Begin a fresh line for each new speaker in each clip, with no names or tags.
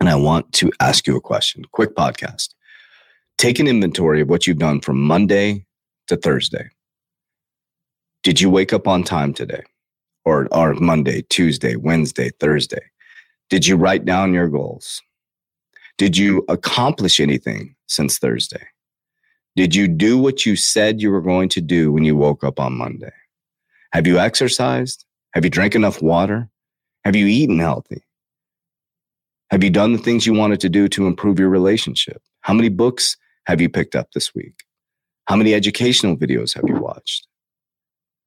And I want to ask you a question. Quick podcast. Take an inventory of what you've done from Monday to Thursday. Did you wake up on time today? Or, or Monday, Tuesday, Wednesday, Thursday? Did you write down your goals? Did you accomplish anything since Thursday? Did you do what you said you were going to do when you woke up on Monday? Have you exercised? Have you drank enough water? Have you eaten healthy? Have you done the things you wanted to do to improve your relationship? How many books have you picked up this week? How many educational videos have you watched?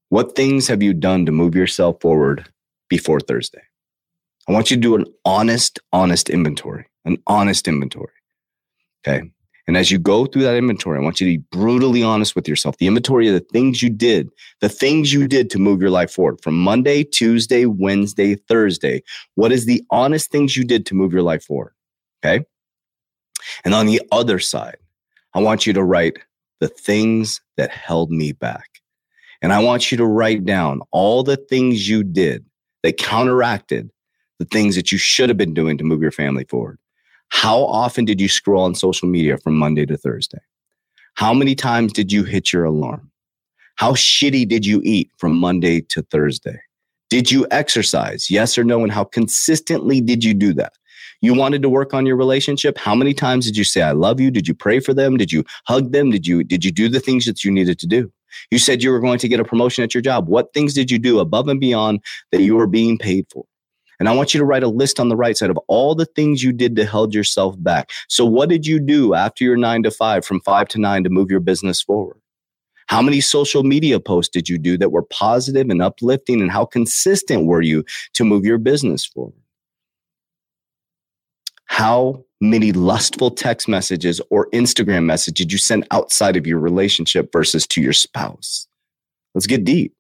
What things have you done to move yourself forward before Thursday? I want you to do an honest, honest inventory, an honest inventory. Okay. And as you go through that inventory, I want you to be brutally honest with yourself. The inventory of the things you did, the things you did to move your life forward from Monday, Tuesday, Wednesday, Thursday. What is the honest things you did to move your life forward? Okay. And on the other side, I want you to write the things that held me back. And I want you to write down all the things you did that counteracted the things that you should have been doing to move your family forward. How often did you scroll on social media from Monday to Thursday? How many times did you hit your alarm? How shitty did you eat from Monday to Thursday? Did you exercise? Yes or no? And how consistently did you do that? You wanted to work on your relationship. How many times did you say, I love you? Did you pray for them? Did you hug them? Did you, did you do the things that you needed to do? You said you were going to get a promotion at your job. What things did you do above and beyond that you were being paid for? And I want you to write a list on the right side of all the things you did to hold yourself back. So, what did you do after your nine to five, from five to nine, to move your business forward? How many social media posts did you do that were positive and uplifting? And how consistent were you to move your business forward? How many lustful text messages or Instagram messages did you send outside of your relationship versus to your spouse? Let's get deep.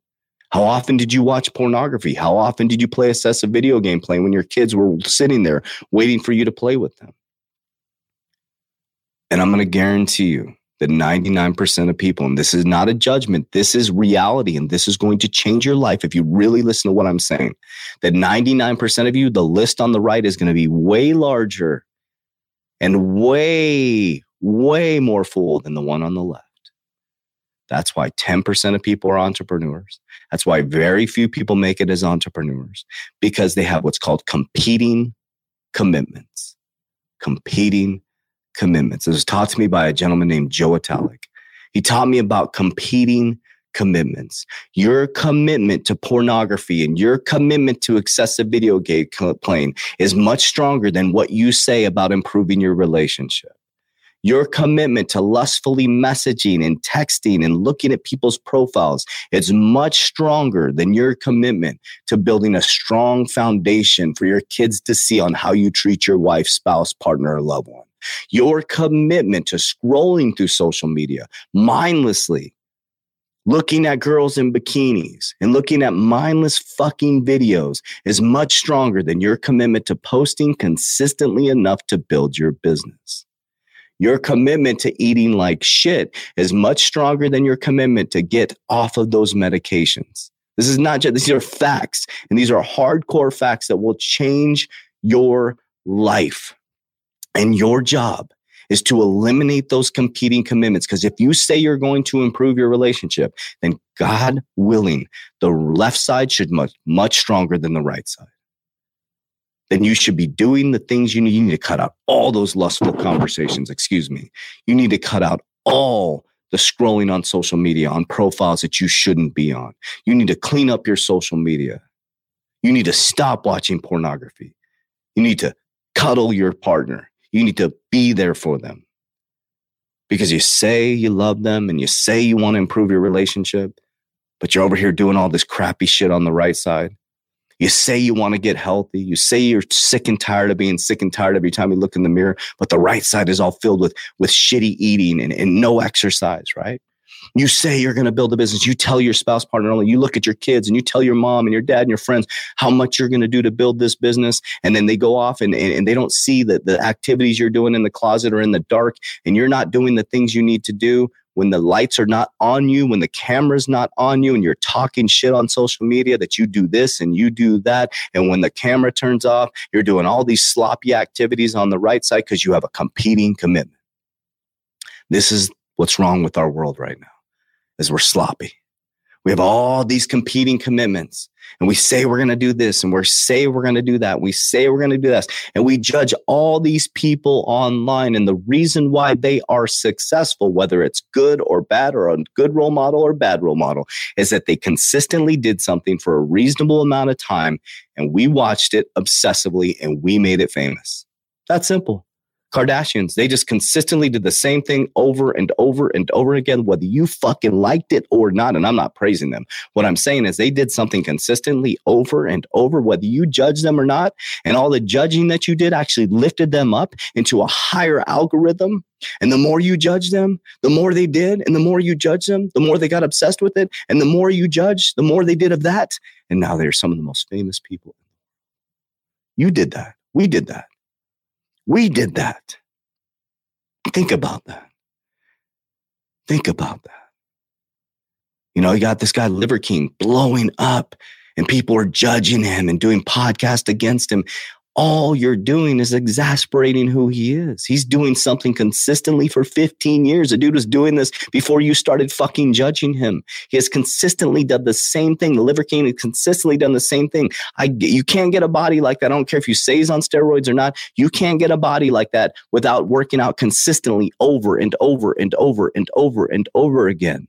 How often did you watch pornography? How often did you play excessive video game play when your kids were sitting there waiting for you to play with them? And I'm going to guarantee you that 99% of people, and this is not a judgment, this is reality, and this is going to change your life if you really listen to what I'm saying. That 99% of you, the list on the right is going to be way larger and way, way more full than the one on the left. That's why 10% of people are entrepreneurs. That's why very few people make it as entrepreneurs because they have what's called competing commitments. Competing commitments. It was taught to me by a gentleman named Joe Italic. He taught me about competing commitments. Your commitment to pornography and your commitment to excessive video game playing is much stronger than what you say about improving your relationship. Your commitment to lustfully messaging and texting and looking at people's profiles is much stronger than your commitment to building a strong foundation for your kids to see on how you treat your wife, spouse, partner, or loved one. Your commitment to scrolling through social media mindlessly, looking at girls in bikinis and looking at mindless fucking videos is much stronger than your commitment to posting consistently enough to build your business. Your commitment to eating like shit is much stronger than your commitment to get off of those medications. This is not just, these are facts. And these are hardcore facts that will change your life. And your job is to eliminate those competing commitments. Because if you say you're going to improve your relationship, then God willing, the left side should much, much stronger than the right side then you should be doing the things you need. You need to cut out all those lustful conversations. Excuse me. You need to cut out all the scrolling on social media on profiles that you shouldn't be on. You need to clean up your social media. You need to stop watching pornography. You need to cuddle your partner. You need to be there for them because you say you love them and you say you want to improve your relationship, but you're over here doing all this crappy shit on the right side. You say you want to get healthy. You say you're sick and tired of being sick and tired every time you look in the mirror, but the right side is all filled with, with shitty eating and, and no exercise, right? You say you're going to build a business. You tell your spouse partner only. You look at your kids and you tell your mom and your dad and your friends how much you're going to do to build this business. And then they go off and, and, and they don't see that the activities you're doing in the closet or in the dark and you're not doing the things you need to do when the lights are not on you, when the camera's not on you, and you're talking shit on social media that you do this and you do that. And when the camera turns off, you're doing all these sloppy activities on the right side because you have a competing commitment. This is what's wrong with our world right now is we're sloppy. We have all these competing commitments and we say we're going to do this and we say we're going to do that. We say we're going to do this and we judge all these people online. And the reason why they are successful, whether it's good or bad or a good role model or bad role model, is that they consistently did something for a reasonable amount of time and we watched it obsessively and we made it famous. That's simple. Kardashians, they just consistently did the same thing over and over and over again, whether you fucking liked it or not. And I'm not praising them. What I'm saying is they did something consistently over and over, whether you judge them or not. And all the judging that you did actually lifted them up into a higher algorithm. And the more you judge them, the more they did. And the more you judge them, the more they got obsessed with it. And the more you judge, the more they did of that. And now they're some of the most famous people. You did that. We did that. We did that. Think about that. Think about that. You know, you got this guy, Liver King, blowing up, and people are judging him and doing podcasts against him all you're doing is exasperating who he is. He's doing something consistently for 15 years. The dude was doing this before you started fucking judging him. He has consistently done the same thing. The Liver King has consistently done the same thing. I, you can't get a body like that. I don't care if you say he's on steroids or not. You can't get a body like that without working out consistently over and over and over and over and over again.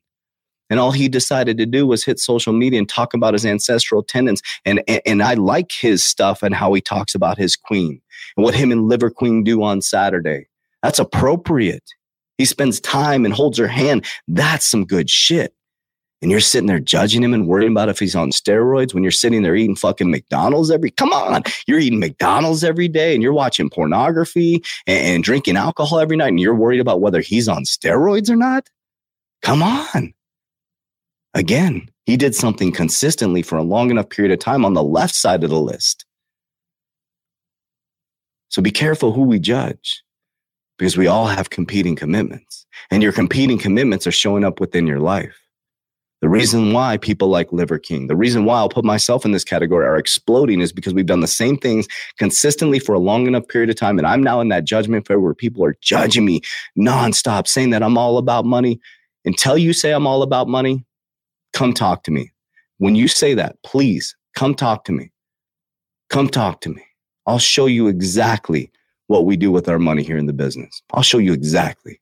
And all he decided to do was hit social media and talk about his ancestral tenants. And, and, and I like his stuff and how he talks about his queen and what him and Liver Queen do on Saturday. That's appropriate. He spends time and holds her hand. That's some good shit. And you're sitting there judging him and worrying about if he's on steroids when you're sitting there eating fucking McDonald's every come on. You're eating McDonald's every day and you're watching pornography and, and drinking alcohol every night and you're worried about whether he's on steroids or not. Come on. Again, he did something consistently for a long enough period of time on the left side of the list. So be careful who we judge because we all have competing commitments and your competing commitments are showing up within your life. The reason why people like Liver King, the reason why I'll put myself in this category are exploding is because we've done the same things consistently for a long enough period of time. And I'm now in that judgment phase where people are judging me nonstop, saying that I'm all about money. Until you say I'm all about money, come talk to me. When you say that, please come talk to me. Come talk to me. I'll show you exactly what we do with our money here in the business. I'll show you exactly.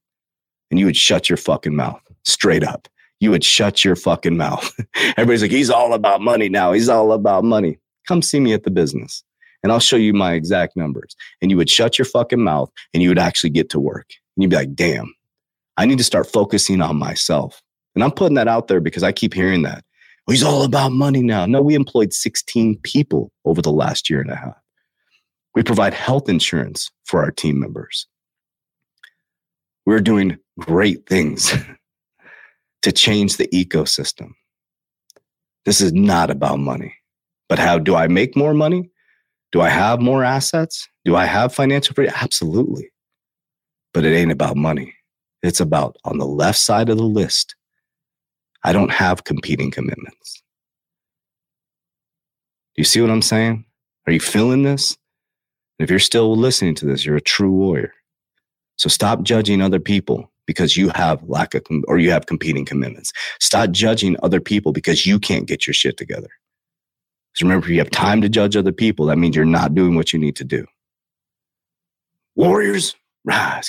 And you would shut your fucking mouth straight up. You would shut your fucking mouth. Everybody's like, he's all about money now. He's all about money. Come see me at the business and I'll show you my exact numbers. And you would shut your fucking mouth and you would actually get to work. And you'd be like, damn, I need to start focusing on myself. And I'm putting that out there because I keep hearing that. He's all about money now. No, we employed 16 people over the last year and a half. We provide health insurance for our team members. We're doing great things to change the ecosystem. This is not about money. But how do I make more money? Do I have more assets? Do I have financial freedom? Absolutely. but it ain't about money. It's about on the left side of the list. I don't have competing commitments. Do you see what I'm saying? Are you feeling this? if you're still listening to this, you're a true warrior. So stop judging other people because you have lack of or you have competing commitments. Stop judging other people because you can't get your shit together. Because remember, if you have time to judge other people, that means you're not doing what you need to do. Warriors, rise.